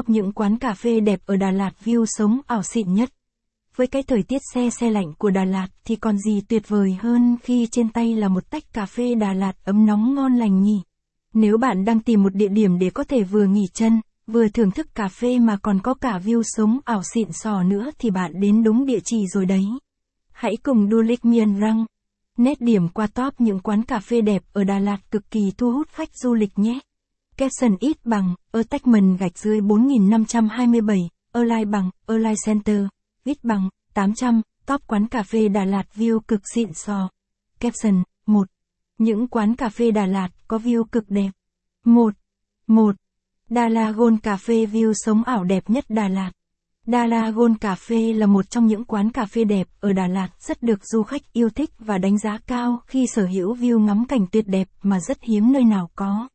top những quán cà phê đẹp ở Đà Lạt view sống ảo xịn nhất. Với cái thời tiết xe xe lạnh của Đà Lạt thì còn gì tuyệt vời hơn khi trên tay là một tách cà phê Đà Lạt ấm nóng ngon lành nhỉ. Nếu bạn đang tìm một địa điểm để có thể vừa nghỉ chân, vừa thưởng thức cà phê mà còn có cả view sống ảo xịn sò nữa thì bạn đến đúng địa chỉ rồi đấy. Hãy cùng Dulik Miền Răng. Nét điểm qua top những quán cà phê đẹp ở Đà Lạt cực kỳ thu hút khách du lịch nhé caption ít bằng, attachment gạch dưới 4527, align bằng, align center, ít bằng, 800, top quán cà phê Đà Lạt view cực xịn sò. Caption, 1. Những quán cà phê Đà Lạt có view cực đẹp. 1. 1. Dalagon Cà phê view sống ảo đẹp nhất Đà Lạt. Dalagon Cà phê là một trong những quán cà phê đẹp ở Đà Lạt rất được du khách yêu thích và đánh giá cao khi sở hữu view ngắm cảnh tuyệt đẹp mà rất hiếm nơi nào có.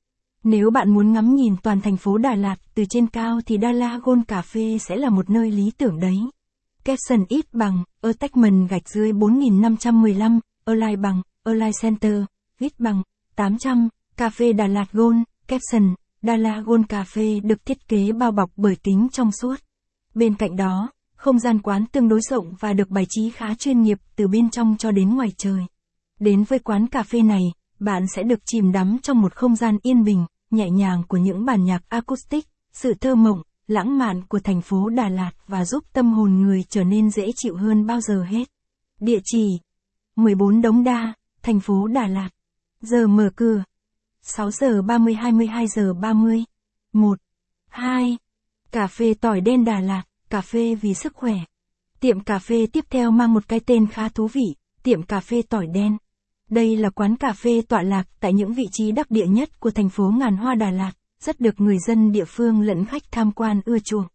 Nếu bạn muốn ngắm nhìn toàn thành phố Đà Lạt từ trên cao thì Dalagon Cà phê sẽ là một nơi lý tưởng đấy. Capson ít bằng, attachment gạch dưới 4515, align bằng, align center, ít bằng, 800, cà phê Đà Lạt Gold, caption, Dalagon Cà phê được thiết kế bao bọc bởi kính trong suốt. Bên cạnh đó, không gian quán tương đối rộng và được bài trí khá chuyên nghiệp từ bên trong cho đến ngoài trời. Đến với quán cà phê này, bạn sẽ được chìm đắm trong một không gian yên bình, nhẹ nhàng của những bản nhạc acoustic, sự thơ mộng, lãng mạn của thành phố Đà Lạt và giúp tâm hồn người trở nên dễ chịu hơn bao giờ hết. Địa chỉ 14 Đống Đa, thành phố Đà Lạt. Giờ mở cửa 6 giờ 30 22 giờ 30. 1. 2. Cà phê tỏi đen Đà Lạt, cà phê vì sức khỏe. Tiệm cà phê tiếp theo mang một cái tên khá thú vị, tiệm cà phê tỏi đen. Đây là quán cà phê tọa lạc tại những vị trí đắc địa nhất của thành phố ngàn hoa Đà Lạt, rất được người dân địa phương lẫn khách tham quan ưa chuộng.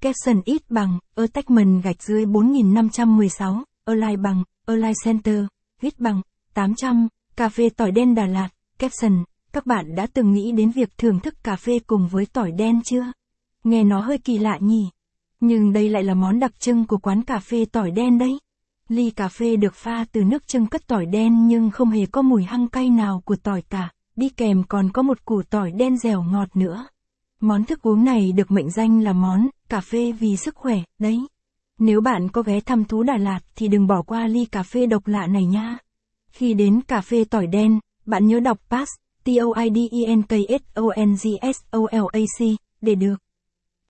Capson ít bằng, attachment gạch dưới 4516, align bằng, align center, ít bằng, 800, cà phê tỏi đen Đà Lạt, caption, các bạn đã từng nghĩ đến việc thưởng thức cà phê cùng với tỏi đen chưa? Nghe nó hơi kỳ lạ nhỉ? Nhưng đây lại là món đặc trưng của quán cà phê tỏi đen đấy. Ly cà phê được pha từ nước trưng cất tỏi đen nhưng không hề có mùi hăng cay nào của tỏi cả, đi kèm còn có một củ tỏi đen dẻo ngọt nữa. Món thức uống này được mệnh danh là món cà phê vì sức khỏe, đấy. Nếu bạn có ghé thăm thú Đà Lạt thì đừng bỏ qua ly cà phê độc lạ này nha. Khi đến cà phê tỏi đen, bạn nhớ đọc pass T-O-I-D-E-N-K-S-O-N-G-S-O-L-A-C, để được